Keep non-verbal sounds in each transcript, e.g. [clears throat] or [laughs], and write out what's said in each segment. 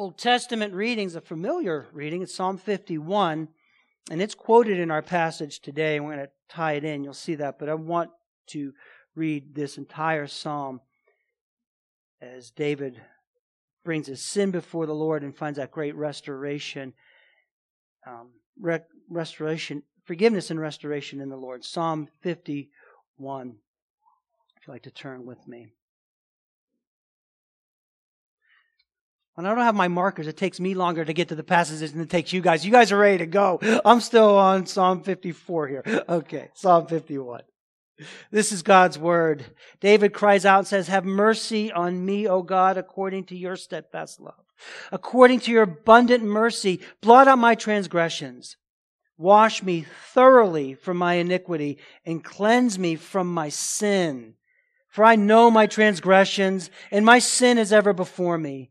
Old Testament reading is a familiar reading. It's Psalm 51, and it's quoted in our passage today. We're going to tie it in. You'll see that. But I want to read this entire psalm as David brings his sin before the Lord and finds that great restoration, um, re- restoration, forgiveness and restoration in the Lord. Psalm 51. If you'd like to turn with me. When I don't have my markers, it takes me longer to get to the passages than it takes you guys. You guys are ready to go. I'm still on Psalm 54 here. Okay, Psalm 51. This is God's word. David cries out and says, Have mercy on me, O God, according to your steadfast love. According to your abundant mercy, blot out my transgressions. Wash me thoroughly from my iniquity and cleanse me from my sin. For I know my transgressions and my sin is ever before me.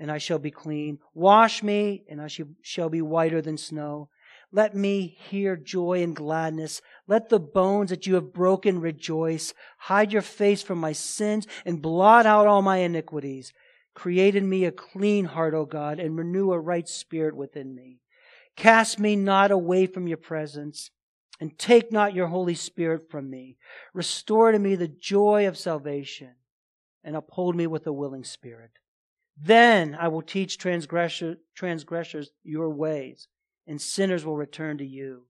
and I shall be clean. Wash me, and I shall be whiter than snow. Let me hear joy and gladness. Let the bones that you have broken rejoice. Hide your face from my sins and blot out all my iniquities. Create in me a clean heart, O God, and renew a right spirit within me. Cast me not away from your presence, and take not your Holy Spirit from me. Restore to me the joy of salvation, and uphold me with a willing spirit. Then I will teach transgressors your ways and sinners will return to you.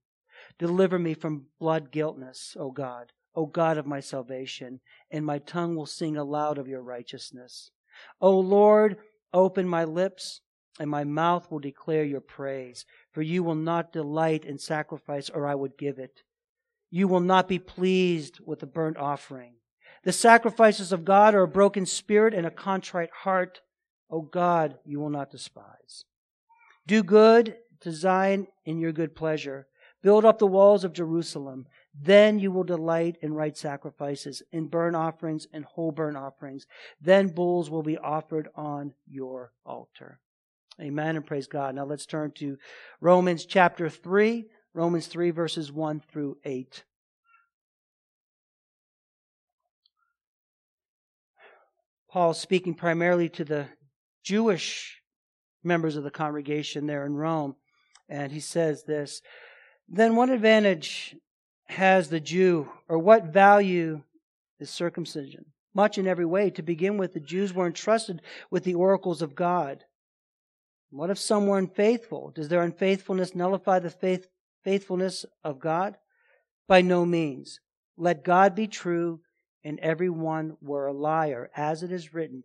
Deliver me from blood guiltness, O God, O God of my salvation, and my tongue will sing aloud of your righteousness. O Lord, open my lips, and my mouth will declare your praise. For you will not delight in sacrifice, or I would give it. You will not be pleased with a burnt offering. The sacrifices of God are a broken spirit and a contrite heart. O God, you will not despise. Do good to Zion in your good pleasure. Build up the walls of Jerusalem. Then you will delight in right sacrifices, in burnt offerings and whole burnt offerings. Then bulls will be offered on your altar. Amen and praise God. Now let's turn to Romans chapter 3, Romans 3 verses 1 through 8. Paul speaking primarily to the Jewish members of the congregation there in Rome. And he says this Then what advantage has the Jew, or what value is circumcision? Much in every way. To begin with, the Jews were entrusted with the oracles of God. What if some were unfaithful? Does their unfaithfulness nullify the faith, faithfulness of God? By no means. Let God be true and every one were a liar, as it is written,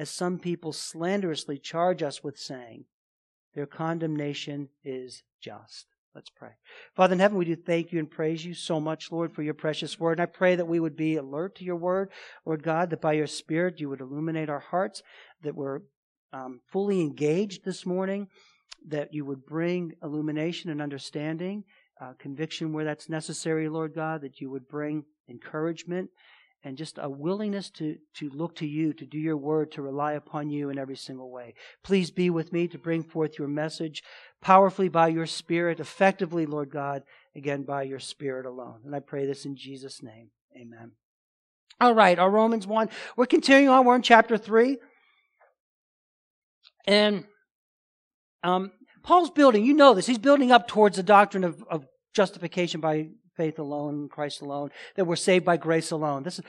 as some people slanderously charge us with saying? Their condemnation is just. Let's pray. Father in heaven, we do thank you and praise you so much, Lord, for your precious word. And I pray that we would be alert to your word, Lord God, that by your Spirit you would illuminate our hearts, that we're um, fully engaged this morning, that you would bring illumination and understanding, uh, conviction where that's necessary, Lord God, that you would bring encouragement and just a willingness to, to look to you, to do your word, to rely upon you in every single way. Please be with me to bring forth your message powerfully by your Spirit, effectively, Lord God, again by your Spirit alone. And I pray this in Jesus' name. Amen. All right, our Romans 1. We're continuing on. We're in chapter 3. And um, Paul's building, you know this, he's building up towards the doctrine of, of justification by faith alone, Christ alone, that we're saved by grace alone. This is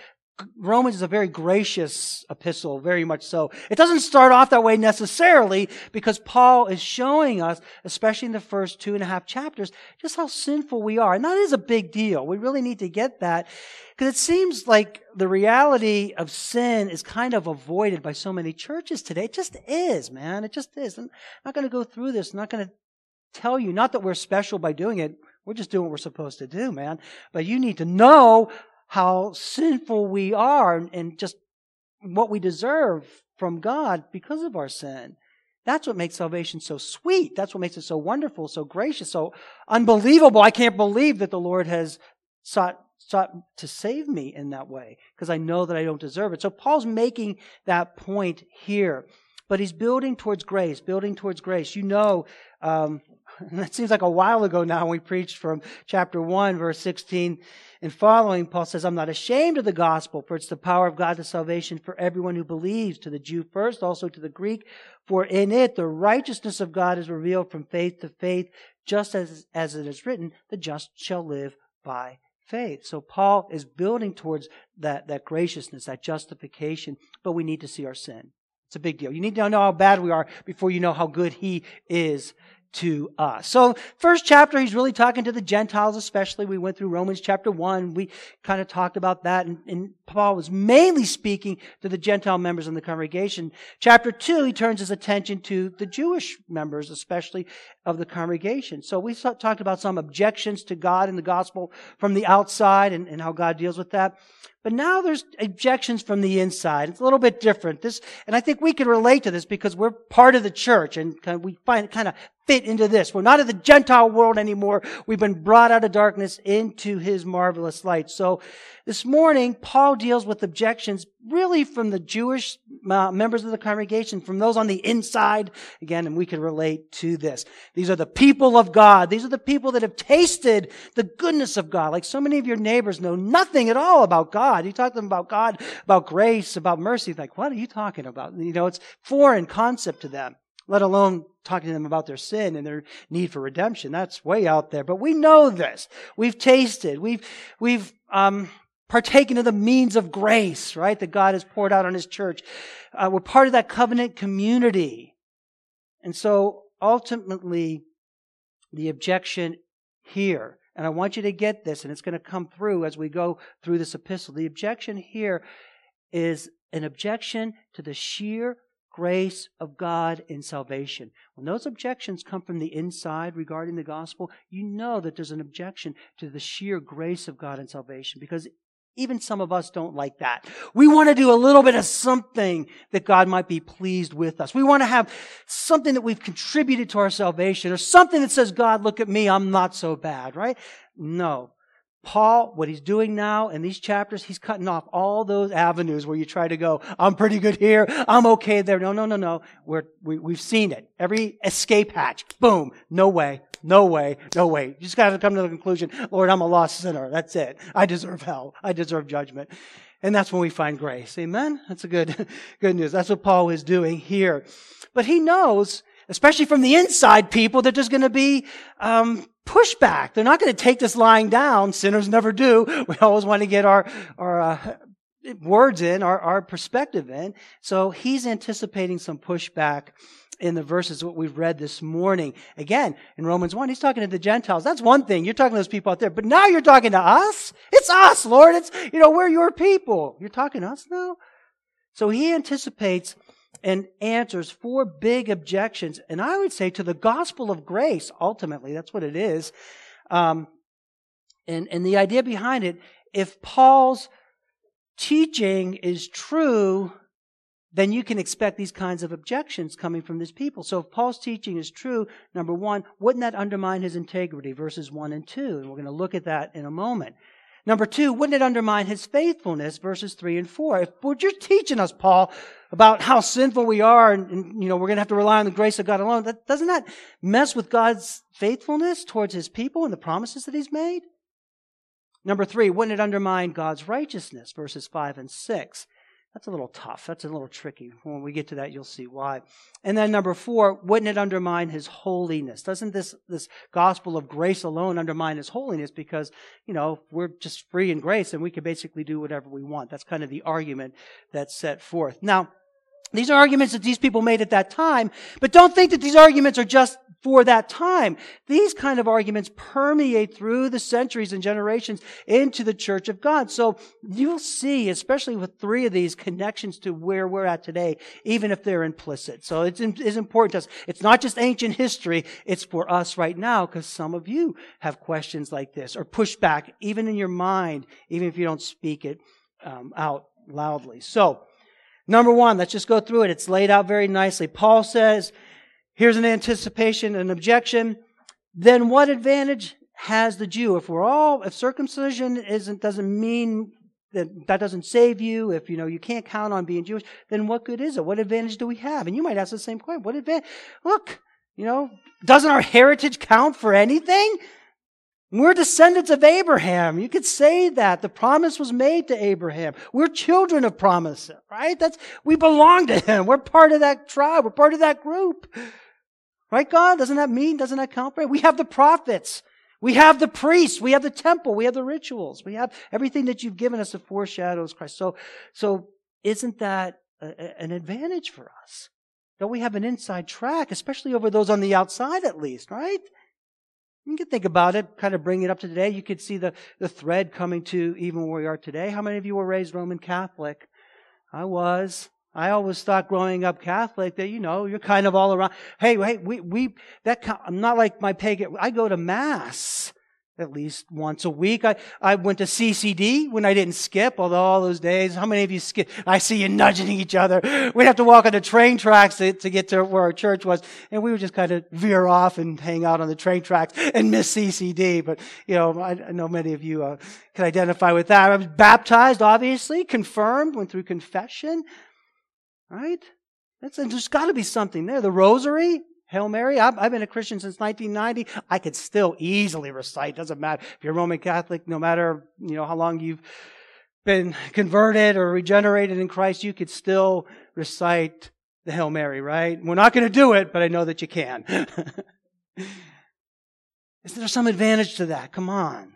Romans is a very gracious epistle, very much so. It doesn't start off that way necessarily because Paul is showing us, especially in the first two and a half chapters, just how sinful we are. And that is a big deal. We really need to get that because it seems like the reality of sin is kind of avoided by so many churches today. It just is, man. It just is. I'm not going to go through this. I'm not going to tell you, not that we're special by doing it. We're just doing what we're supposed to do, man. But you need to know how sinful we are and just what we deserve from God because of our sin. That's what makes salvation so sweet. That's what makes it so wonderful, so gracious, so unbelievable. I can't believe that the Lord has sought, sought to save me in that way because I know that I don't deserve it. So Paul's making that point here, but he's building towards grace, building towards grace. You know, um, [laughs] that seems like a while ago now we preached from chapter 1, verse 16 and following, Paul says, I'm not ashamed of the gospel, for it's the power of God to salvation for everyone who believes, to the Jew first, also to the Greek. For in it the righteousness of God is revealed from faith to faith, just as, as it is written, the just shall live by faith. So Paul is building towards that, that graciousness, that justification, but we need to see our sin. It's a big deal. You need to know how bad we are before you know how good he is to us. So first chapter, he's really talking to the Gentiles, especially. We went through Romans chapter one. We kind of talked about that. And, and, Paul was mainly speaking to the Gentile members in the congregation. Chapter two, he turns his attention to the Jewish members, especially of the congregation. So we talked about some objections to God in the gospel from the outside and, and how God deals with that. But now there's objections from the inside. It's a little bit different. This, and I think we can relate to this because we're part of the church and we find kind of fit into this. We're not in the Gentile world anymore. We've been brought out of darkness into his marvelous light. So this morning, Paul deals with objections really from the Jewish uh, members of the congregation, from those on the inside. Again, and we can relate to this. These are the people of God. These are the people that have tasted the goodness of God. Like so many of your neighbors know nothing at all about God. You talk to them about God, about grace, about mercy. Like, what are you talking about? You know, it's foreign concept to them let alone talking to them about their sin and their need for redemption. That's way out there. But we know this. We've tasted. We've, we've, um, partaken of the means of grace, right? That God has poured out on His church. Uh, we're part of that covenant community. And so ultimately, the objection here, and I want you to get this, and it's going to come through as we go through this epistle. The objection here is an objection to the sheer grace of God in salvation. When those objections come from the inside regarding the gospel, you know that there's an objection to the sheer grace of God in salvation because even some of us don't like that. We want to do a little bit of something that God might be pleased with us. We want to have something that we've contributed to our salvation or something that says, God, look at me, I'm not so bad, right? No. Paul, what he's doing now in these chapters, he's cutting off all those avenues where you try to go, I'm pretty good here, I'm okay there. No, no, no, no. We're, we, we've seen it. Every escape hatch, boom, no way, no way, no way. You just gotta come to the conclusion, Lord, I'm a lost sinner. That's it. I deserve hell. I deserve judgment. And that's when we find grace. Amen? That's a good, [laughs] good news. That's what Paul is doing here. But he knows, especially from the inside people, that there's going to be um, pushback. They're not going to take this lying down. Sinners never do. [laughs] We always want to get our, our uh, words in, our, our perspective in. So he's anticipating some pushback in the verses what we've read this morning. Again, in Romans 1, he's talking to the Gentiles. That's one thing. You're talking to those people out there. But now you're talking to us? It's us, Lord. It's, you know, we're your people. You're talking to us now? So he anticipates and answers four big objections. And I would say to the gospel of grace, ultimately, that's what it is. Um, and, and the idea behind it, if Paul's teaching is true, then you can expect these kinds of objections coming from these people. So if Paul's teaching is true, number one, wouldn't that undermine his integrity? Verses one and two. And we're going to look at that in a moment. Number two, wouldn't it undermine his faithfulness? Verses three and four. If what you're teaching us, Paul, about how sinful we are and, and you know, we're going to have to rely on the grace of God alone, that, doesn't that mess with God's faithfulness towards his people and the promises that he's made? Number three, wouldn't it undermine God's righteousness? Verses five and six. That's a little tough. That's a little tricky. When we get to that, you'll see why. And then number four, wouldn't it undermine his holiness? Doesn't this, this gospel of grace alone undermine his holiness? Because, you know, we're just free in grace and we can basically do whatever we want. That's kind of the argument that's set forth. Now, these are arguments that these people made at that time, but don't think that these arguments are just for that time. These kind of arguments permeate through the centuries and generations into the church of God. So you'll see, especially with three of these connections to where we're at today, even if they're implicit. So it's, it's important to us. It's not just ancient history. It's for us right now because some of you have questions like this or pushback even in your mind, even if you don't speak it um, out loudly. So, Number one, let's just go through it. It's laid out very nicely. Paul says, Here's an anticipation, an objection. Then what advantage has the Jew? If we're all, if circumcision isn't, doesn't mean that that doesn't save you, if you know you can't count on being Jewish, then what good is it? What advantage do we have? And you might ask the same question. What advantage? Look, you know, doesn't our heritage count for anything? We're descendants of Abraham. You could say that. The promise was made to Abraham. We're children of promise, right? That's, we belong to him. We're part of that tribe. We're part of that group. Right, God? Doesn't that mean, doesn't that count? We have the prophets. We have the priests. We have the temple. We have the rituals. We have everything that you've given us that foreshadows Christ. So, so isn't that a, an advantage for us? Don't we have an inside track, especially over those on the outside at least, right? You can think about it, kind of bring it up to today. You could see the, the thread coming to even where we are today. How many of you were raised Roman Catholic? I was. I always thought growing up Catholic that, you know, you're kind of all around. Hey, wait, we, we, that, I'm not like my pagan, I go to Mass at least once a week. I, I went to CCD when I didn't skip, although all those days, how many of you skip? I see you nudging each other. We'd have to walk on the train tracks to, to get to where our church was, and we would just kind of veer off and hang out on the train tracks and miss CCD. But, you know, I, I know many of you uh, can identify with that. I was baptized, obviously, confirmed, went through confession. Right? That's, there's got to be something there. The rosary, Hail Mary. I've, I've, been a Christian since 1990. I could still easily recite. Doesn't matter if you're Roman Catholic. No matter you know how long you've been converted or regenerated in Christ, you could still recite the Hail Mary. Right? We're not going to do it, but I know that you can. [laughs] Is there some advantage to that? Come on.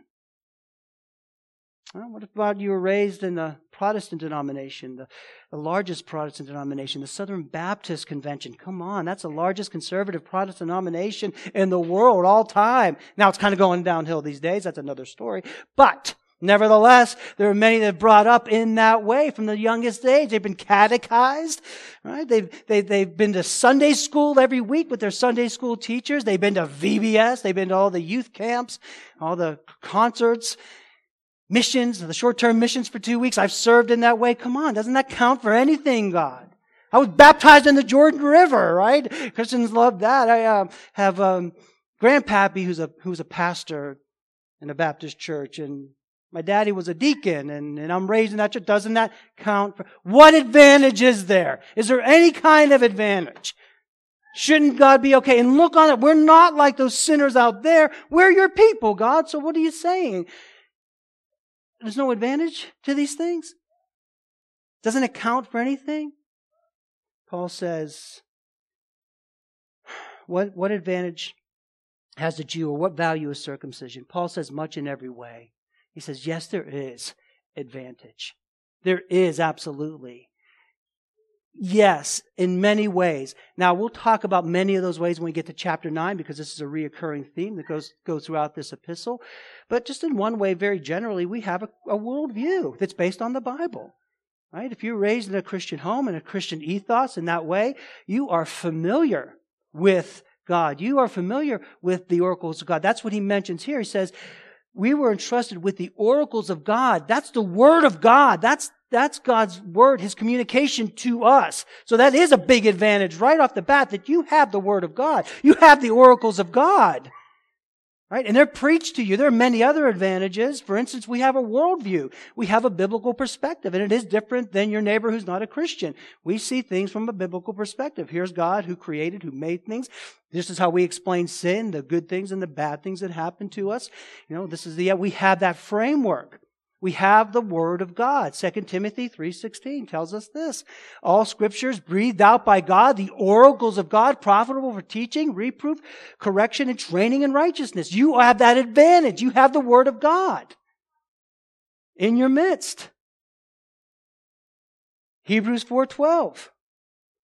Well, what about you were raised in the Protestant denomination, the, the, largest Protestant denomination, the Southern Baptist Convention? Come on, that's the largest conservative Protestant denomination in the world all time. Now it's kind of going downhill these days. That's another story. But Nevertheless, there are many that are brought up in that way from the youngest age. They've been catechized, right? They've, they, they've been to Sunday school every week with their Sunday school teachers. They've been to VBS. They've been to all the youth camps, all the concerts missions, the short term missions for two weeks. I've served in that way. Come on, doesn't that count for anything, God? I was baptized in the Jordan River, right? Christians love that. I uh, have um, grandpappy who's a who's a pastor in a Baptist church, and my daddy was a deacon, and, and I'm raised in that church. Doesn't that count? For, what advantage is there? Is there any kind of advantage? Shouldn't God be okay? And look on it. We're not like those sinners out there. We're your people, God. So what are you saying? There's no advantage to these things? Doesn't it count for anything? Paul says, what, what advantage has the Jew or what value is circumcision? Paul says, much in every way. He says, yes, there is advantage. There is absolutely. Yes, in many ways. Now we'll talk about many of those ways when we get to chapter 9 because this is a reoccurring theme that goes, goes throughout this epistle. But just in one way, very generally, we have a, a worldview that's based on the Bible. Right? If you're raised in a Christian home and a Christian ethos in that way, you are familiar with God. You are familiar with the oracles of God. That's what he mentions here. He says, we were entrusted with the oracles of God. That's the word of God. That's that's God's word, his communication to us. So that is a big advantage right off the bat that you have the word of God. You have the oracles of God. Right? And they're preached to you. There are many other advantages. For instance, we have a worldview. We have a biblical perspective, and it is different than your neighbor who's not a Christian. We see things from a biblical perspective. Here's God who created, who made things. This is how we explain sin, the good things and the bad things that happen to us. You know, this is the, we have that framework. We have the word of God. 2 Timothy 3:16 tells us this. All scriptures breathed out by God, the oracles of God, profitable for teaching, reproof, correction, and training in righteousness. You have that advantage. You have the word of God in your midst. Hebrews 4:12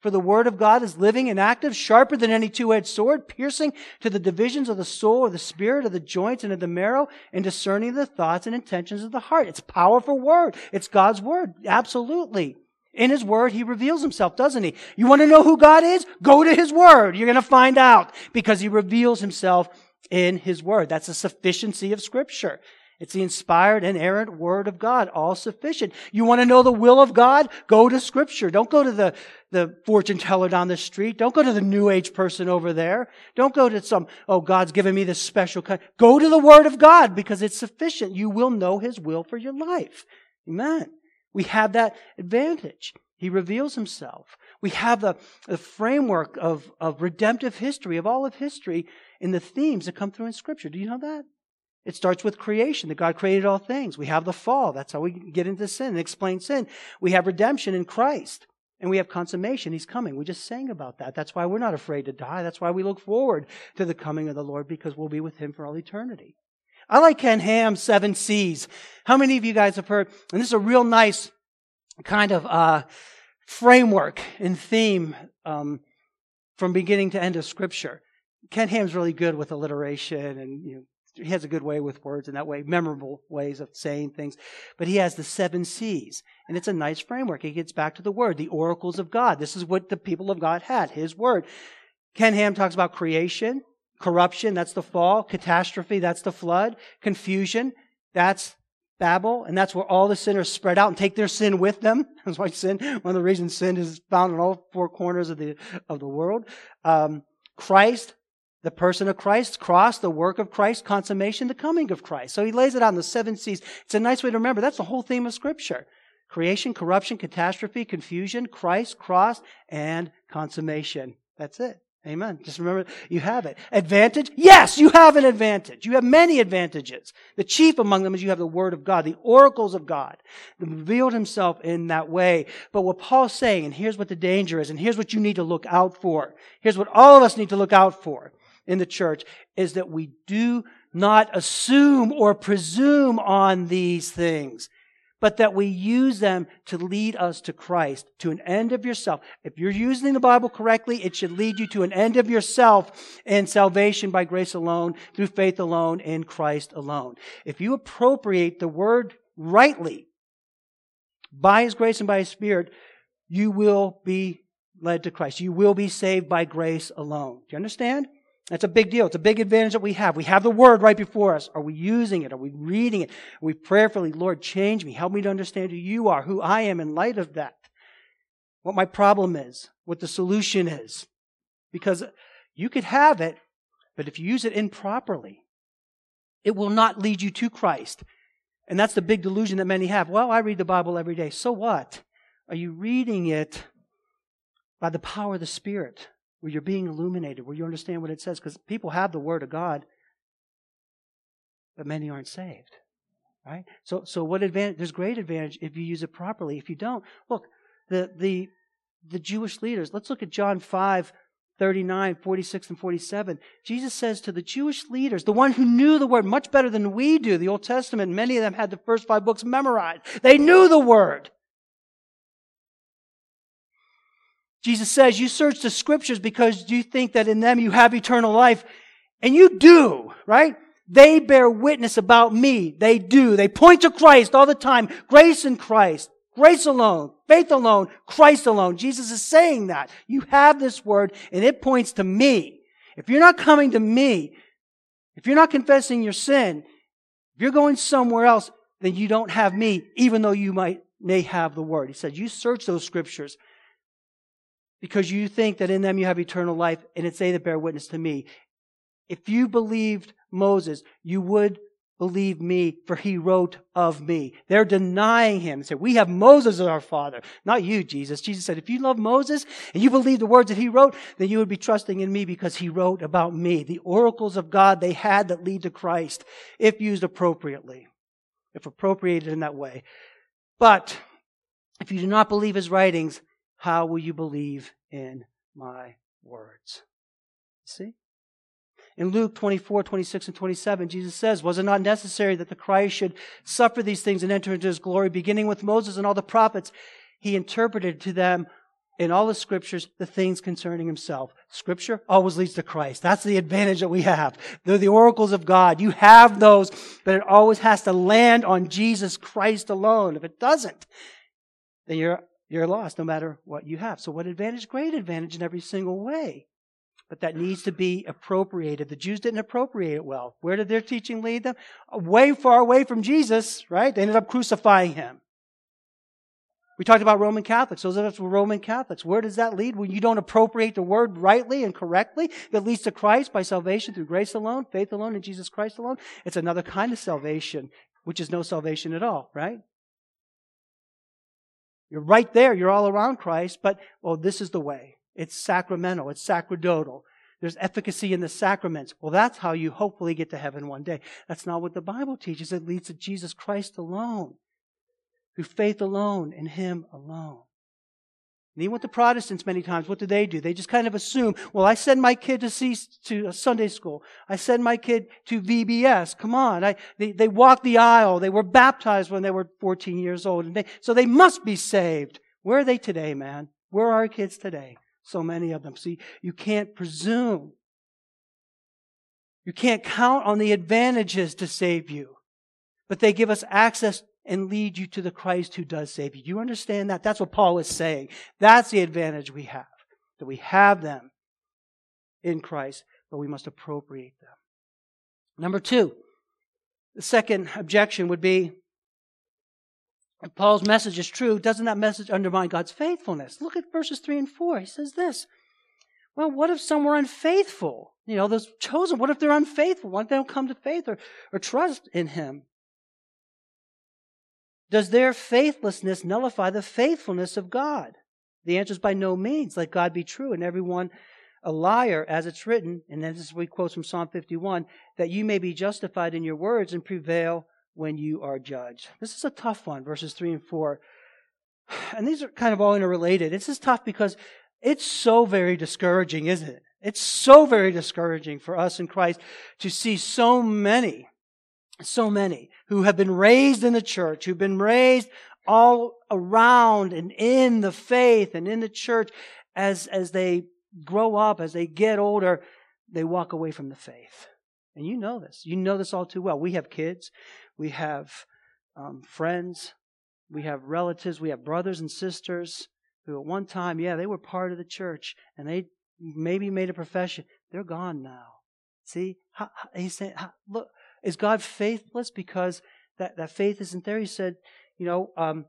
for the word of God is living and active, sharper than any two-edged sword, piercing to the divisions of the soul, of the spirit, of the joints, and of the marrow, and discerning the thoughts and intentions of the heart. It's powerful word. It's God's word. Absolutely. In His Word, He reveals Himself, doesn't He? You want to know who God is? Go to His Word. You're going to find out because He reveals Himself in His Word. That's the sufficiency of Scripture. It's the inspired, inerrant Word of God, all sufficient. You want to know the will of God? Go to Scripture. Don't go to the, the fortune teller down the street. Don't go to the New Age person over there. Don't go to some, oh, God's given me this special kind. Go to the Word of God because it's sufficient. You will know His will for your life. Amen. We have that advantage. He reveals Himself. We have the, the framework of, of redemptive history, of all of history, in the themes that come through in Scripture. Do you know that? It starts with creation, that God created all things. We have the fall. That's how we get into sin and explain sin. We have redemption in Christ. And we have consummation. He's coming. We just sang about that. That's why we're not afraid to die. That's why we look forward to the coming of the Lord because we'll be with Him for all eternity. I like Ken Ham's Seven C's. How many of you guys have heard? And this is a real nice kind of uh, framework and theme um, from beginning to end of Scripture. Ken Ham's really good with alliteration and you know, he has a good way with words in that way, memorable ways of saying things. But he has the seven C's, and it's a nice framework. He gets back to the word, the oracles of God. This is what the people of God had, his word. Ken Ham talks about creation, corruption, that's the fall, catastrophe, that's the flood, confusion, that's Babel, and that's where all the sinners spread out and take their sin with them. [laughs] That's why sin, one of the reasons sin is found in all four corners of the, of the world. Um, Christ, the person of Christ, cross, the work of Christ, consummation, the coming of Christ. So he lays it on the seven C's. It's a nice way to remember. That's the whole theme of Scripture. Creation, corruption, catastrophe, confusion, Christ, cross, and consummation. That's it. Amen. Just remember, you have it. Advantage? Yes, you have an advantage. You have many advantages. The chief among them is you have the Word of God, the oracles of God, revealed Himself in that way. But what Paul's saying, and here's what the danger is, and here's what you need to look out for. Here's what all of us need to look out for in the church is that we do not assume or presume on these things, but that we use them to lead us to Christ, to an end of yourself. If you're using the Bible correctly, it should lead you to an end of yourself and salvation by grace alone, through faith alone, in Christ alone. If you appropriate the word rightly, by His grace and by His Spirit, you will be led to Christ. You will be saved by grace alone. Do you understand? That's a big deal. It's a big advantage that we have. We have the word right before us. Are we using it? Are we reading it? Are we prayerfully, Lord, change me. Help me to understand who you are, who I am in light of that. What my problem is, what the solution is. Because you could have it, but if you use it improperly, it will not lead you to Christ. And that's the big delusion that many have. Well, I read the Bible every day. So what? Are you reading it by the power of the Spirit? Where you're being illuminated, where you understand what it says, because people have the Word of God, but many aren't saved. Right? So, so what advantage? There's great advantage if you use it properly. If you don't, look, the, the, the Jewish leaders, let's look at John 5, 39, 46, and 47. Jesus says to the Jewish leaders, the one who knew the Word much better than we do, the Old Testament, many of them had the first five books memorized. They knew the Word. Jesus says, You search the scriptures because you think that in them you have eternal life. And you do, right? They bear witness about me. They do. They point to Christ all the time. Grace in Christ. Grace alone. Faith alone. Christ alone. Jesus is saying that. You have this word and it points to me. If you're not coming to me, if you're not confessing your sin, if you're going somewhere else, then you don't have me, even though you might, may have the word. He said, you search those scriptures because you think that in them you have eternal life, and it's they that bear witness to me. If you believed Moses, you would believe me, for he wrote of me. They're denying him and say, We have Moses as our father, not you, Jesus. Jesus said, If you love Moses and you believe the words that he wrote, then you would be trusting in me because he wrote about me. The oracles of God they had that lead to Christ, if used appropriately. if appropriated in that way. But if you do not believe his writings, how will you believe in my words? See? In Luke 24, 26, and 27, Jesus says, Was it not necessary that the Christ should suffer these things and enter into his glory, beginning with Moses and all the prophets? He interpreted to them in all the scriptures the things concerning himself. Scripture always leads to Christ. That's the advantage that we have. They're the oracles of God. You have those, but it always has to land on Jesus Christ alone. If it doesn't, then you're, you're lost no matter what you have. So what advantage? Great advantage in every single way. But that needs to be appropriated. The Jews didn't appropriate it well. Where did their teaching lead them? Way far away from Jesus, right? They ended up crucifying him. We talked about Roman Catholics. Those of us were Roman Catholics. Where does that lead? When you don't appropriate the word rightly and correctly, it leads to Christ by salvation through grace alone, faith alone, in Jesus Christ alone. It's another kind of salvation, which is no salvation at all, right? You're right there. You're all around Christ, but, well, this is the way. It's sacramental. It's sacerdotal. There's efficacy in the sacraments. Well, that's how you hopefully get to heaven one day. That's not what the Bible teaches. It leads to Jesus Christ alone through faith alone in Him alone. And even with the Protestants, many times, what do they do? They just kind of assume, well, I send my kid to see, to uh, Sunday school. I send my kid to VBS. Come on. I, they, they walked the aisle. They were baptized when they were 14 years old. And they, so they must be saved. Where are they today, man? Where are our kids today? So many of them. See, you can't presume. You can't count on the advantages to save you. But they give us access and lead you to the Christ who does save you. Do you understand that? That's what Paul is saying. That's the advantage we have. That we have them in Christ, but we must appropriate them. Number two, the second objection would be if Paul's message is true, doesn't that message undermine God's faithfulness? Look at verses 3 and 4. He says this. Well, what if some were unfaithful? You know, those chosen, what if they're unfaithful? What if they don't come to faith or, or trust in Him? Does their faithlessness nullify the faithfulness of God? The answer is by no means. Let God be true and everyone a liar, as it's written, and then this is we quote from Psalm 51, that you may be justified in your words and prevail when you are judged. This is a tough one, verses 3 and 4. [sighs] And these are kind of all interrelated. This is tough because it's so very discouraging, isn't it? It's so very discouraging for us in Christ to see so many so many who have been raised in the church, who've been raised all around and in the faith and in the church as, as they grow up, as they get older, they walk away from the faith. And you know this. You know this all too well. We have kids. We have um, friends. We have relatives. We have brothers and sisters who at one time, yeah, they were part of the church and they maybe made a profession. They're gone now. See? He's saying, how, look, is God faithless because that, that faith isn't there? He said, you know, um,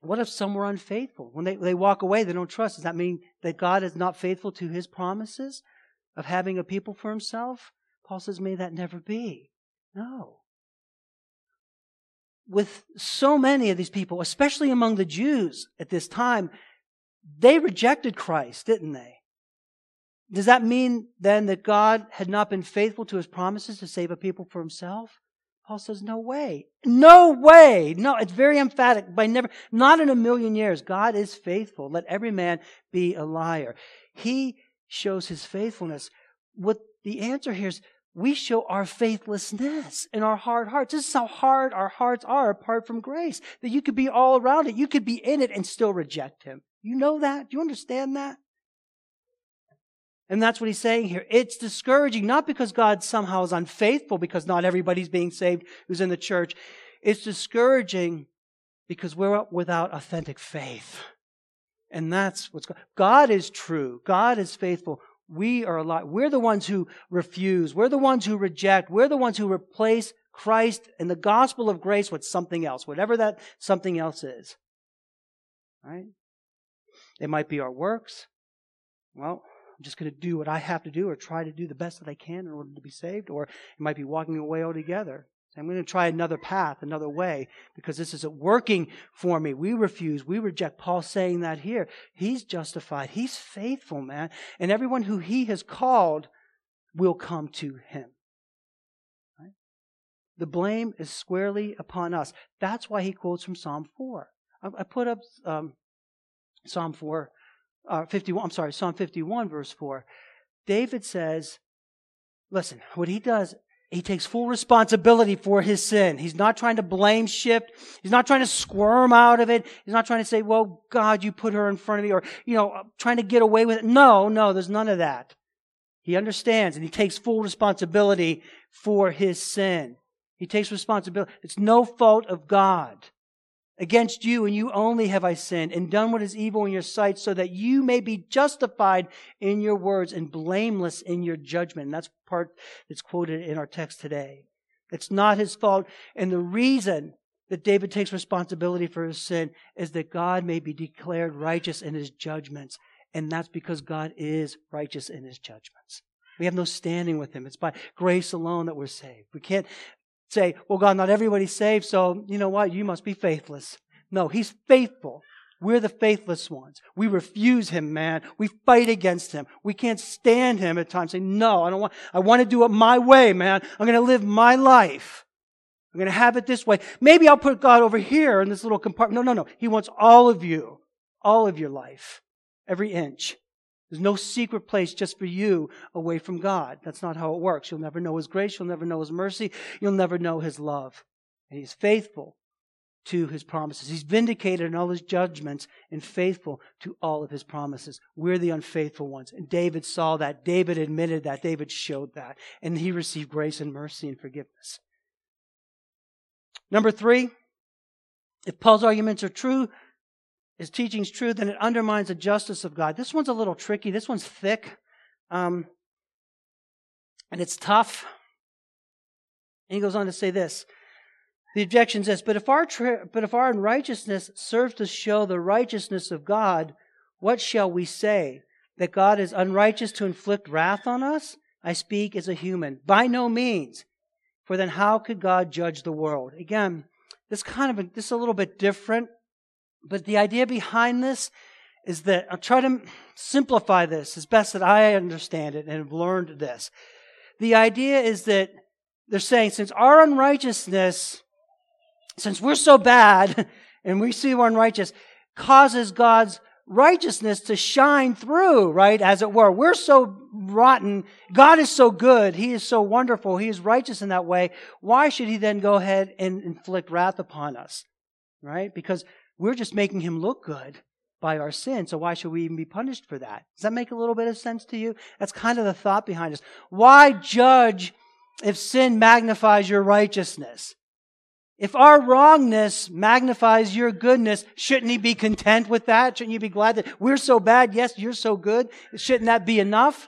what if some were unfaithful? When they, they walk away, they don't trust. Does that mean that God is not faithful to his promises of having a people for himself? Paul says, may that never be. No. With so many of these people, especially among the Jews at this time, they rejected Christ, didn't they? Does that mean then that God had not been faithful to his promises to save a people for himself? Paul says, no way. No way. No, it's very emphatic. By never, not in a million years. God is faithful. Let every man be a liar. He shows his faithfulness. What the answer here is, we show our faithlessness in our hard hearts. This is how hard our hearts are apart from grace. That you could be all around it. You could be in it and still reject him. You know that? Do you understand that? And that's what he's saying here. It's discouraging, not because God somehow is unfaithful, because not everybody's being saved who's in the church. It's discouraging because we're without authentic faith. And that's what's God. God is true. God is faithful. We are alive. We're the ones who refuse. We're the ones who reject. We're the ones who replace Christ and the gospel of grace with something else, whatever that something else is. Right? It might be our works. Well, I'm just going to do what I have to do or try to do the best that I can in order to be saved, or it might be walking away altogether. I'm going to try another path, another way, because this isn't working for me. We refuse. We reject. Paul saying that here. He's justified. He's faithful, man. And everyone who he has called will come to him. Right? The blame is squarely upon us. That's why he quotes from Psalm 4. I, put up um, Psalm 4, uh, 51, I'm sorry, Psalm 51, verse 4. David says, listen, what he does, he takes full responsibility for his sin. He's not trying to blame shift. He's not trying to squirm out of it. He's not trying to say, well, God, you put her in front of me or, you know, trying to get away with it. No, no, there's none of that. He understands and he takes full responsibility for his sin. He takes responsibility. It's no fault of God. Against you and you only have I sinned and done what is evil in your sight so that you may be justified in your words and blameless in your judgment. And that's part that's quoted in our text today. It's not his fault. And the reason that David takes responsibility for his sin is that God may be declared righteous in his judgments. And that's because God is righteous in his judgments. We have no standing with him. It's by grace alone that we're saved. We can't say, well, God, not everybody's saved, so you know what? You must be faithless. No, He's faithful. We're the faithless ones. We refuse Him, man. We fight against Him. We can't stand Him at times. Say, no, I don't want, I want to do it my way, man. I'm going to live my life. I'm going to have it this way. Maybe I'll put God over here in this little compartment. No, no, no. He wants all of you. All of your life. Every inch. There's no secret place just for you away from God. That's not how it works. You'll never know His grace. You'll never know His mercy. You'll never know His love. And He's faithful to His promises. He's vindicated in all His judgments and faithful to all of His promises. We're the unfaithful ones. And David saw that. David admitted that. David showed that. And he received grace and mercy and forgiveness. Number three, if Paul's arguments are true, his teaching's true, then it undermines the justice of God. This one's a little tricky. This one's thick. Um, and it's tough. And he goes on to say this. The objection is this, but if our, tra- but if our unrighteousness serves to show the righteousness of God, what shall we say? That God is unrighteous to inflict wrath on us? I speak as a human. By no means. For then how could God judge the world? Again, this kind of a, this is a little bit different but the idea behind this is that I'll try to simplify this as best that I understand it and have learned this. The idea is that they're saying since our unrighteousness, since we're so bad [laughs] and we see we're unrighteous, causes God's righteousness to shine through, right? As it were. We're so rotten. God is so good. He is so wonderful. He is righteous in that way. Why should he then go ahead and inflict wrath upon us? Right? Because we're just making him look good by our sin, so why should we even be punished for that? Does that make a little bit of sense to you? That's kind of the thought behind this. Why judge if sin magnifies your righteousness? If our wrongness magnifies your goodness, shouldn't he be content with that? Shouldn't you be glad that we're so bad? Yes, you're so good. Shouldn't that be enough?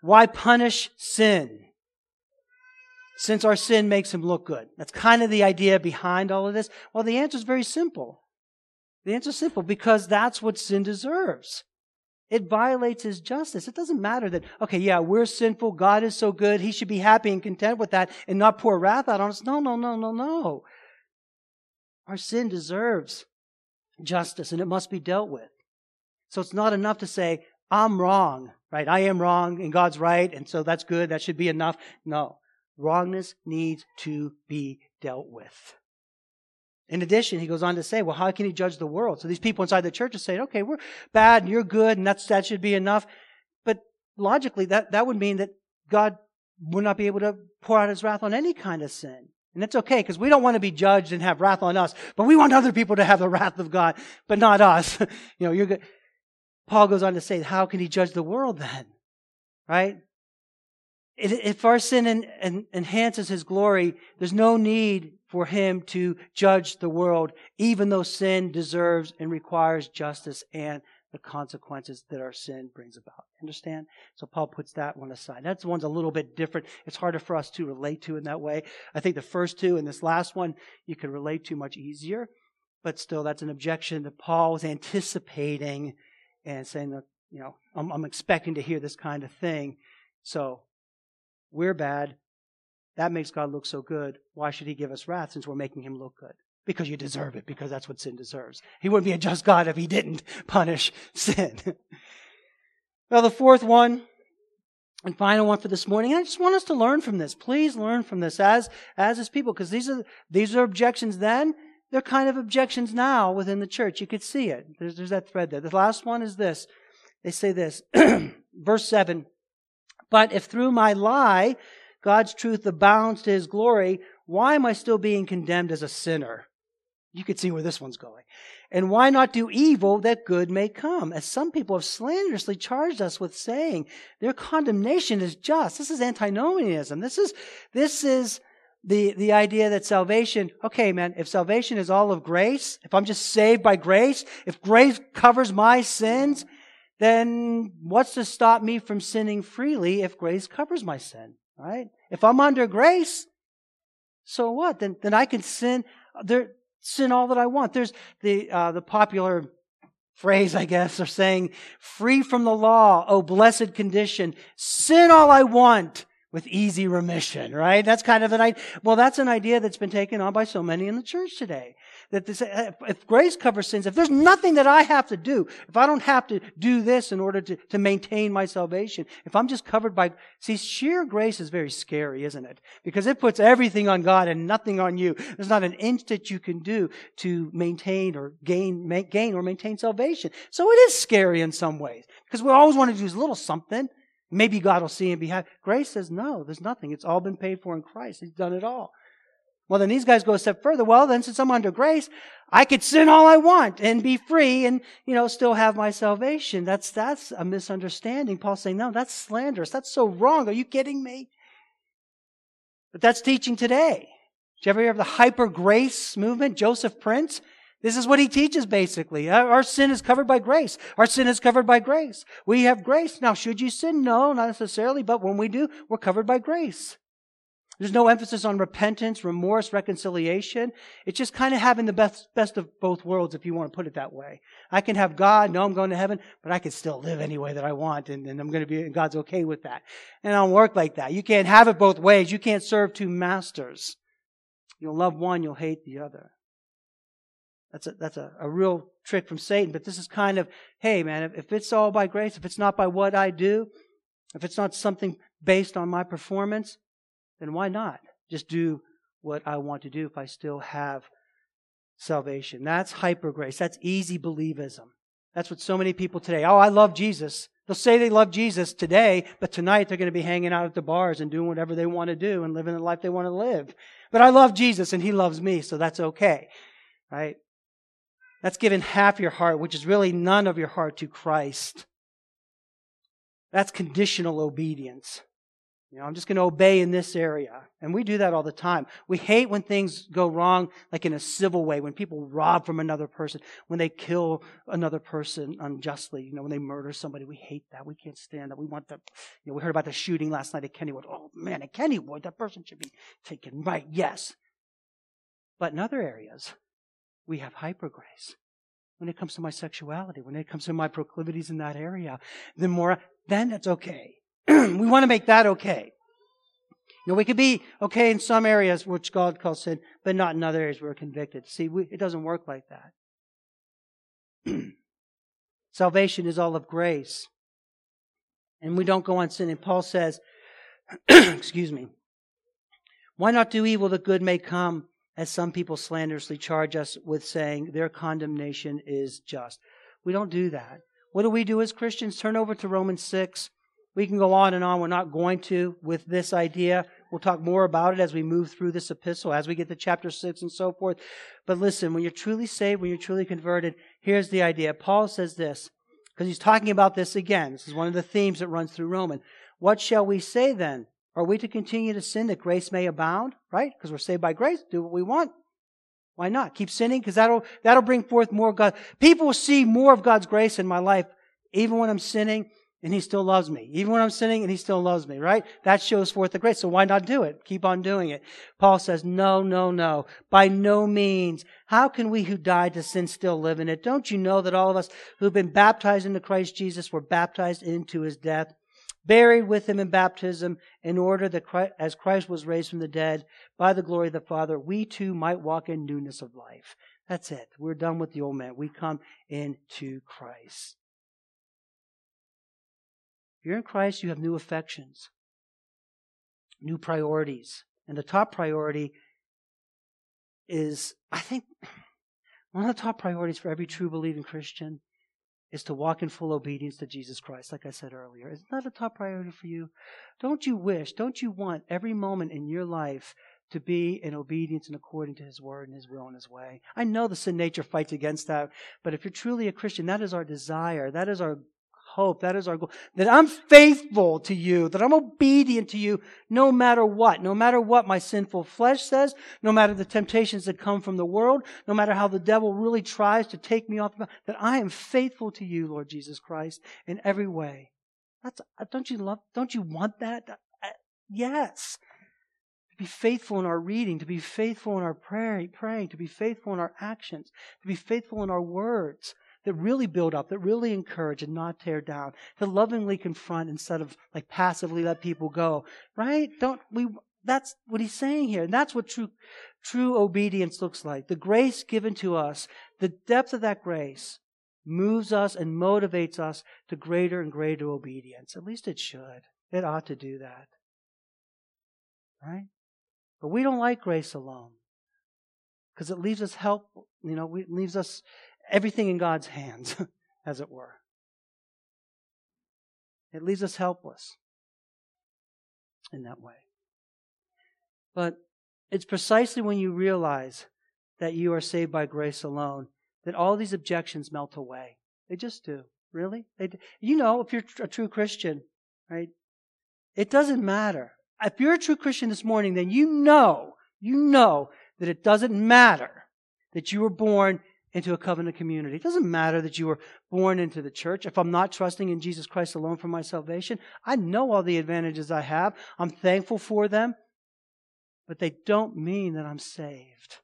Why punish sin? Since our sin makes him look good. That's kind of the idea behind all of this. Well, the answer is very simple. The answer is simple because that's what sin deserves. It violates his justice. It doesn't matter that, okay, yeah, we're sinful. God is so good. He should be happy and content with that and not pour wrath out on us. No, no, no, no, no. Our sin deserves justice and it must be dealt with. So it's not enough to say, I'm wrong, right? I am wrong and God's right. And so that's good. That should be enough. No. Wrongness needs to be dealt with. In addition, he goes on to say, well, how can he judge the world? So these people inside the church are saying, okay, we're bad and you're good and that's, that should be enough. But logically, that, that would mean that God would not be able to pour out his wrath on any kind of sin. And that's okay because we don't want to be judged and have wrath on us, but we want other people to have the wrath of God, but not us. [laughs] you know, you're good. Paul goes on to say, how can he judge the world then? Right? If our sin enhances his glory, there's no need for him to judge the world, even though sin deserves and requires justice and the consequences that our sin brings about. Understand? So Paul puts that one aside. That's one's a little bit different. It's harder for us to relate to in that way. I think the first two and this last one you can relate to much easier, but still that's an objection that Paul was anticipating and saying that, you know, I'm, I'm expecting to hear this kind of thing. So we're bad. That makes God look so good. Why should he give us wrath since we're making him look good? Because you deserve it, because that's what sin deserves. He wouldn't be a just God if he didn't punish [laughs] sin. well, the fourth one And final one for this morning. and I just want us to learn from this. Please learn from this as, as his people, because these are, these are objections then. They're kind of objections now within the church. You could see it. There's, there's that thread there. The last one is this. They say this. [clears throat] Verse 7. But if through my lie, God's truth abounds to his glory, why am I still being condemned as a sinner? You could see where this one's going. And why not do evil that good may come? As some people have slanderously charged us with saying, their condemnation is just. This is antinomianism. This is, this is the, the idea that salvation, okay, man, if salvation is all of grace, if I'm just saved by grace, if grace covers my sins, then what's to stop me from sinning freely if grace covers my sin, right? If I'm under grace, so what? Then, then I can sin. There, sin all that I want. There's the, uh, the popular phrase, I guess, of saying, free from the law, oh blessed condition, sin all I want with easy remission, right? That's kind of an idea. Well, that's an idea that's been taken on by so many in the church today. That this, uh, if grace covers sins, if there's nothing that I have to do, if I don't have to do this in order to, to maintain my salvation, if I'm just covered by, see, sheer grace is very scary, isn't it? Because it puts everything on God and nothing on you. There's not an inch that you can do to maintain or gain, gain or maintain salvation. So it is scary in some ways. Because we always want to do a little something. Maybe God will see and be happy. Grace says, no, there's nothing. It's all been paid for in Christ. He's done it all. Well, then these guys go a step further. Well, then since I'm under grace, I could sin all I want and be free and, you know, still have my salvation. That's, that's a misunderstanding. Paul's saying, no, that's slanderous. That's so wrong. Are you kidding me? But that's teaching today. Did you ever hear of the hyper grace movement? Joseph Prince? This is what he teaches basically. Our sin is covered by grace. Our sin is covered by grace. We have grace. Now, should you sin? No, not necessarily, but when we do, we're covered by grace. There's no emphasis on repentance, remorse, reconciliation. It's just kind of having the best, best of both worlds, if you want to put it that way. I can have God, know I'm going to heaven, but I can still live any way that I want, and, and I'm going to be, and God's okay with that. And I don't work like that. You can't have it both ways. You can't serve two masters. You'll love one, you'll hate the other. That's a, that's a, a real trick from Satan, but this is kind of, hey man, if, if it's all by grace, if it's not by what I do, if it's not something based on my performance, then why not just do what I want to do if I still have salvation? That's hyper grace. That's easy believism. That's what so many people today, oh, I love Jesus. They'll say they love Jesus today, but tonight they're going to be hanging out at the bars and doing whatever they want to do and living the life they want to live. But I love Jesus and he loves me, so that's okay. Right? That's giving half your heart, which is really none of your heart to Christ. That's conditional obedience. You know, I'm just going to obey in this area. And we do that all the time. We hate when things go wrong, like in a civil way, when people rob from another person, when they kill another person unjustly, you know, when they murder somebody. We hate that. We can't stand that. We want that. You know, we heard about the shooting last night at Kennywood. Oh man, at Kennywood, that person should be taken right. Yes. But in other areas, we have hyper grace. When it comes to my sexuality, when it comes to my proclivities in that area, then more, then it's okay [clears throat] we want to make that okay. Know, we could be okay in some areas which God calls sin, but not in other areas we're convicted. See, we, it doesn't work like that. [clears throat] Salvation is all of grace. And we don't go on sinning. Paul says, [clears throat] excuse me, why not do evil that good may come, as some people slanderously charge us with saying their condemnation is just? We don't do that. What do we do as Christians? Turn over to Romans 6. We can go on and on. We're not going to with this idea. We'll talk more about it as we move through this epistle, as we get to chapter 6 and so forth. But listen, when you're truly saved, when you're truly converted, here's the idea. Paul says this, because he's talking about this again. This is one of the themes that runs through Roman. What shall we say then? Are we to continue to sin that grace may abound? Right? Because we're saved by grace. Do what we want. Why not? Keep sinning because that'll, that'll bring forth more God. People will see more of God's grace in my life, even when I'm sinning and he still loves me. Even when I'm sinning and he still loves me, right? That shows forth the grace. So why not do it? Keep on doing it. Paul says, no, no, no. By no means. How can we who died to sin still live in it? Don't you know that all of us who've been baptized into Christ Jesus were baptized into his death? Buried with him in baptism in order that Christ, as Christ was raised from the dead by the glory of the Father, we too might walk in newness of life. That's it. We're done with the old man. We come into Christ. You're in Christ, you have new affections, new priorities. And the top priority is, I think, one of the top priorities for every true believing Christian is to walk in full obedience to Jesus Christ, like I said earlier. Isn't that a top priority for you? Don't you wish, don't you want every moment in your life to be in obedience and according to his word and his will and his way? I know the sin nature fights against that, but if you're truly a Christian, that is our desire. That is our hope. That is our goal. That I'm faithful to you, that I'm obedient to you no matter what, no matter what my sinful flesh says, no matter the temptations that come from the world, no matter how the devil really tries to take me off, that I am faithful to you, Lord Jesus Christ, in every way. That's, don't you love, don't you want that? Uh, yes. To be faithful in our reading, to be faithful in our prayer, praying, to be faithful in our actions, to be faithful in our words, that really build up, that really encourage and not tear down, to lovingly confront instead of like passively let people go. Right? Don't we that's what he's saying here. And that's what true true obedience looks like. The grace given to us, the depth of that grace moves us and motivates us to greater and greater obedience. At least it should. It ought to do that. Right? But we don't like grace alone. Because it leaves us help, you know, it leaves us everything in God's hands, [laughs] as it were. It leaves us helpless in that way. But it's precisely when you realize that you are saved by grace alone that all these objections melt away. They just do. Really? They, you know, if you're a true Christian, right? It doesn't matter. If you're a true Christian this morning, then you know, you know that it doesn't matter that you were born into a covenant community. It doesn't matter that you were born into the church. If I'm not trusting in Jesus Christ alone for my salvation, I know all the advantages I have. I'm thankful for them, but they don't mean that I'm saved.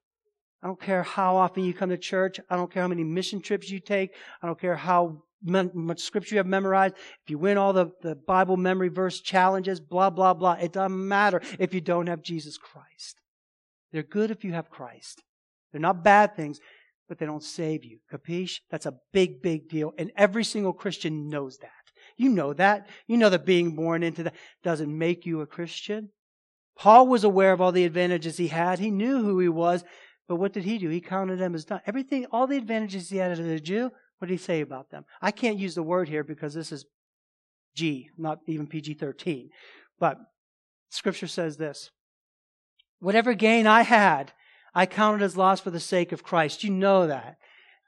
I don't care how often you come to church. I don't care how many mission trips you take. I don't care how much scripture you have memorized. If you win all the, the Bible memory verse challenges, blah, blah, blah. It doesn't matter if you don't have Jesus Christ. They're good if you have Christ. They're not bad things but they don't save you. Capiche? That's a big, big deal. And every single Christian knows that. You know that. You know that being born into that doesn't make you a Christian. Paul was aware of all the advantages he had. He knew who he was. But what did he do? He counted them as done. Everything, all the advantages he had as a Jew, what did he say about them? I can't use the word here because this is G, not even PG 13. But scripture says this Whatever gain I had, I count it as loss for the sake of Christ. You know that.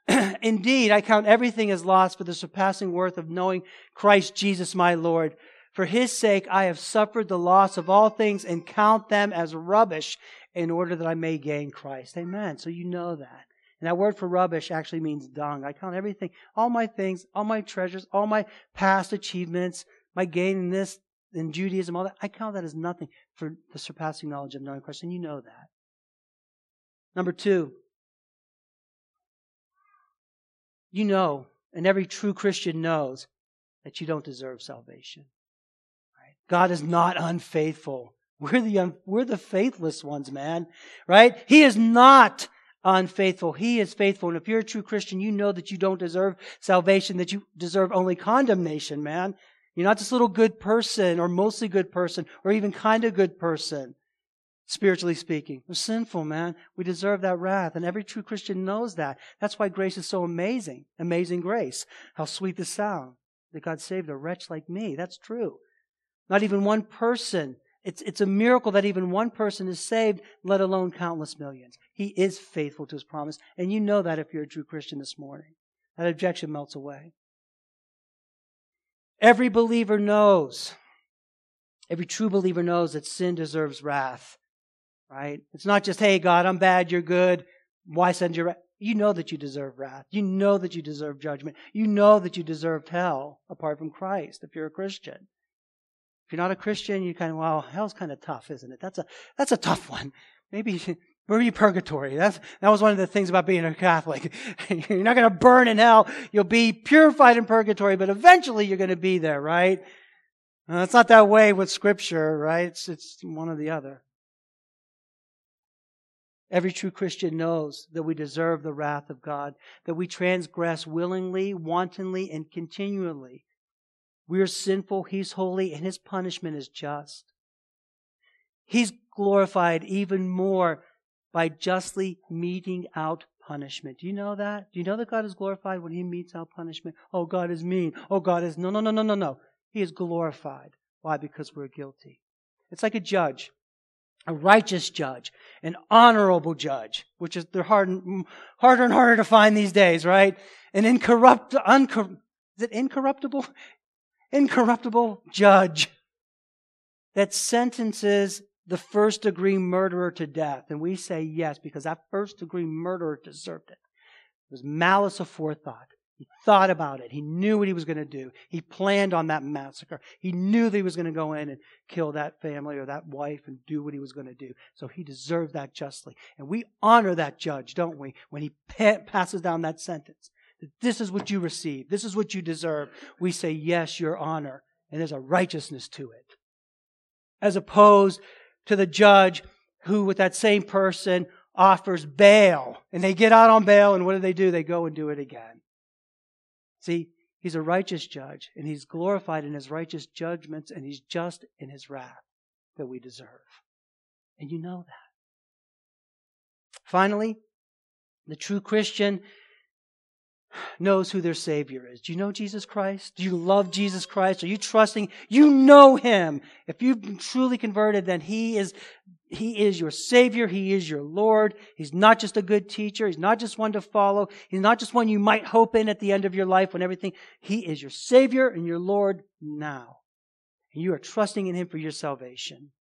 [clears throat] Indeed, I count everything as loss for the surpassing worth of knowing Christ Jesus my Lord. For his sake, I have suffered the loss of all things and count them as rubbish in order that I may gain Christ. Amen. So you know that. And that word for rubbish actually means dung. I count everything, all my things, all my treasures, all my past achievements, my gain in this, in Judaism, all that. I count that as nothing for the surpassing knowledge of knowing Christ. And you know that. Number two, you know, and every true Christian knows that you don't deserve salvation. Right? God is not unfaithful. We're the, un- we're the faithless ones, man. Right? He is not unfaithful. He is faithful. And if you're a true Christian, you know that you don't deserve salvation, that you deserve only condemnation, man. You're not this little good person or mostly good person or even kind of good person spiritually speaking. We're sinful, man. We deserve that wrath. And every true Christian knows that. That's why grace is so amazing. Amazing grace. How sweet the sound that God saved a wretch like me. That's true. Not even one person. It's, it's a miracle that even one person is saved, let alone countless millions. He is faithful to his promise. And you know that if you're a true Christian this morning. That objection melts away. Every believer knows, every true believer knows that sin deserves wrath right? It's not just, hey, God, I'm bad, you're good. Why send your wrath? You know that you deserve wrath. You know that you deserve judgment. You know that you deserve hell apart from Christ if you're a Christian. If you're not a Christian, you kind of, well, hell's kind of tough, isn't it? That's a, that's a tough one. Maybe, [laughs] maybe purgatory. That's, that was one of the things about being a Catholic. [laughs] you're not going to burn in hell. You'll be purified in purgatory, but eventually you're going to be there, right? It's not that way with scripture, right? It's, it's one or the other. Every true Christian knows that we deserve the wrath of God, that we transgress willingly, wantonly, and continually. We're sinful, He's holy, and His punishment is just. He's glorified even more by justly meting out punishment. Do you know that? Do you know that God is glorified when He metes out punishment? Oh, God is mean. Oh, God is. No, no, no, no, no, no. He is glorified. Why? Because we're guilty. It's like a judge, a righteous judge, an honorable judge, which is they're hard, harder and harder to find these days, right? An incorrupt, uncor- is it incorruptible? Incorruptible judge that sentences the first degree murderer to death. And we say yes because that first degree murderer deserved it. It was malice aforethought. He thought about it. He knew what he was going to do. He planned on that massacre. He knew that he was going to go in and kill that family or that wife and do what he was going to do. So he deserved that justly. And we honor that judge, don't we, when he passes down that sentence. This is what you receive. This is what you deserve. We say, yes, your honor. And there's a righteousness to it. As opposed to the judge who, with that same person, offers bail. And they get out on bail, and what do they do? They go and do it again. See, he's a righteous judge, and he's glorified in his righteous judgments, and he's just in his wrath that we deserve. And you know that. Finally, the true Christian knows who their Savior is. Do you know Jesus Christ? Do you love Jesus Christ? Are you trusting? You know Him. If you've been truly converted, then He is, He is your Savior. He is your Lord. He's not just a good teacher. He's not just one to follow. He's not just one you might hope in at the end of your life when everything. He is your Savior and your Lord now. And you are trusting in Him for your salvation.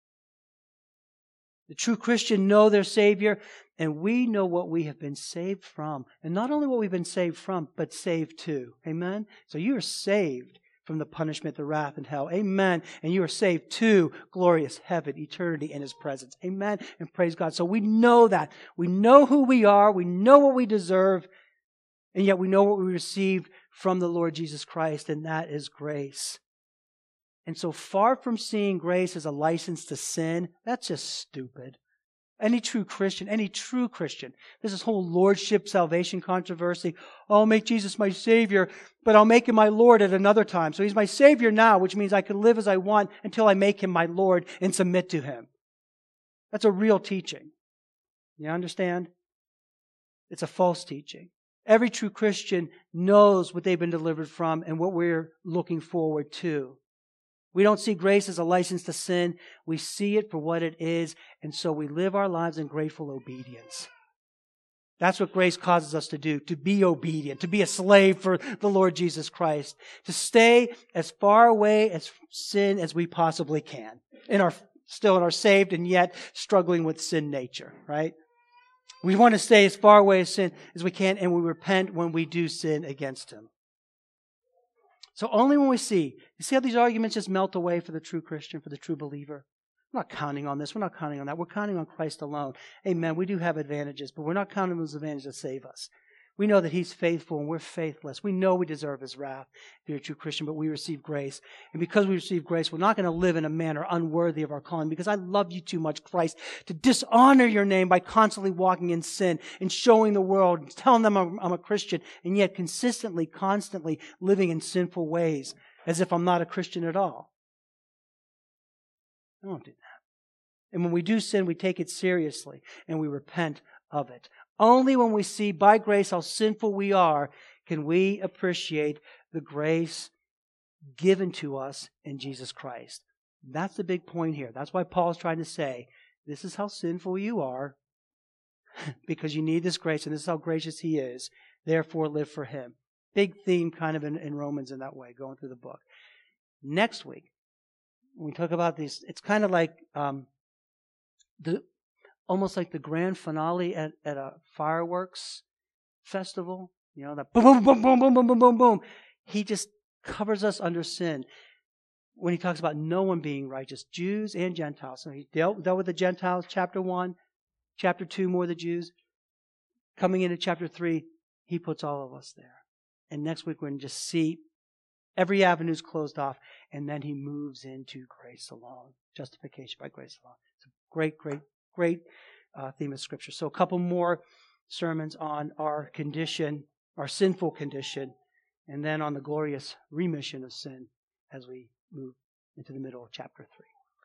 The true Christian know their Savior, and we know what we have been saved from. And not only what we've been saved from, but saved to. Amen? So you are saved from the punishment, the wrath, and hell. Amen. And you are saved to glorious heaven, eternity in His presence. Amen. And praise God. So we know that. We know who we are. We know what we deserve. And yet we know what we received from the Lord Jesus Christ, and that is grace. And so far from seeing grace as a license to sin, that's just stupid. Any true Christian, any true Christian, there's this whole lordship salvation controversy. I'll make Jesus my Savior, but I'll make him my Lord at another time. So he's my Savior now, which means I can live as I want until I make him my Lord and submit to him. That's a real teaching. You understand? It's a false teaching. Every true Christian knows what they've been delivered from and what we're looking forward to. We don't see grace as a license to sin. We see it for what it is, and so we live our lives in grateful obedience. That's what grace causes us to do, to be obedient, to be a slave for the Lord Jesus Christ, to stay as far away as sin as we possibly can, in our, still in our saved and yet struggling with sin nature, right? We want to stay as far away as sin as we can, and we repent when we do sin against Him. So only when we see, you see how these arguments just melt away for the true Christian, for the true believer? We're not counting on this. We're not counting on that. We're counting on Christ alone. Amen. We do have advantages, but we're not counting on those advantages to save us. We know that He's faithful and we're faithless. We know we deserve His wrath, if you're a true Christian, but we receive grace. And because we receive grace, we're not going to live in a manner unworthy of our calling because I love you too much, Christ, to dishonor your name by constantly walking in sin and showing the world, and telling them I'm, I'm a Christian, and yet consistently, constantly living in sinful ways as if I'm not a Christian at all. I won't do that. And when we do sin, we take it seriously and we repent of it. Only when we see by grace how sinful we are can we appreciate the grace given to us in Jesus Christ. That's the big point here. That's why Paul's trying to say, this is how sinful you are [laughs] because you need this grace and this is how gracious he is. Therefore, live for him. Big theme kind of in, in Romans in that way, going through the book. Next week, when we talk about these, it's kind of like um, the almost like the grand finale at, at a fireworks festival. You know, that boom, boom, boom, boom, boom, boom, boom, boom, boom. He just covers us under sin when he talks about no one being righteous, Jews and Gentiles. So he dealt, dealt with the Gentiles, chapter 1, chapter 2, more the Jews. Coming into chapter 3, he puts all of us there. And next week, we're going to just see every avenue is closed off, and then he moves into grace alone, justification by grace alone. It's a great, great great uh, theme of Scripture. So, a couple more sermons on our condition, our sinful condition, and then on the glorious remission of sin as we move into the middle of chapter 3.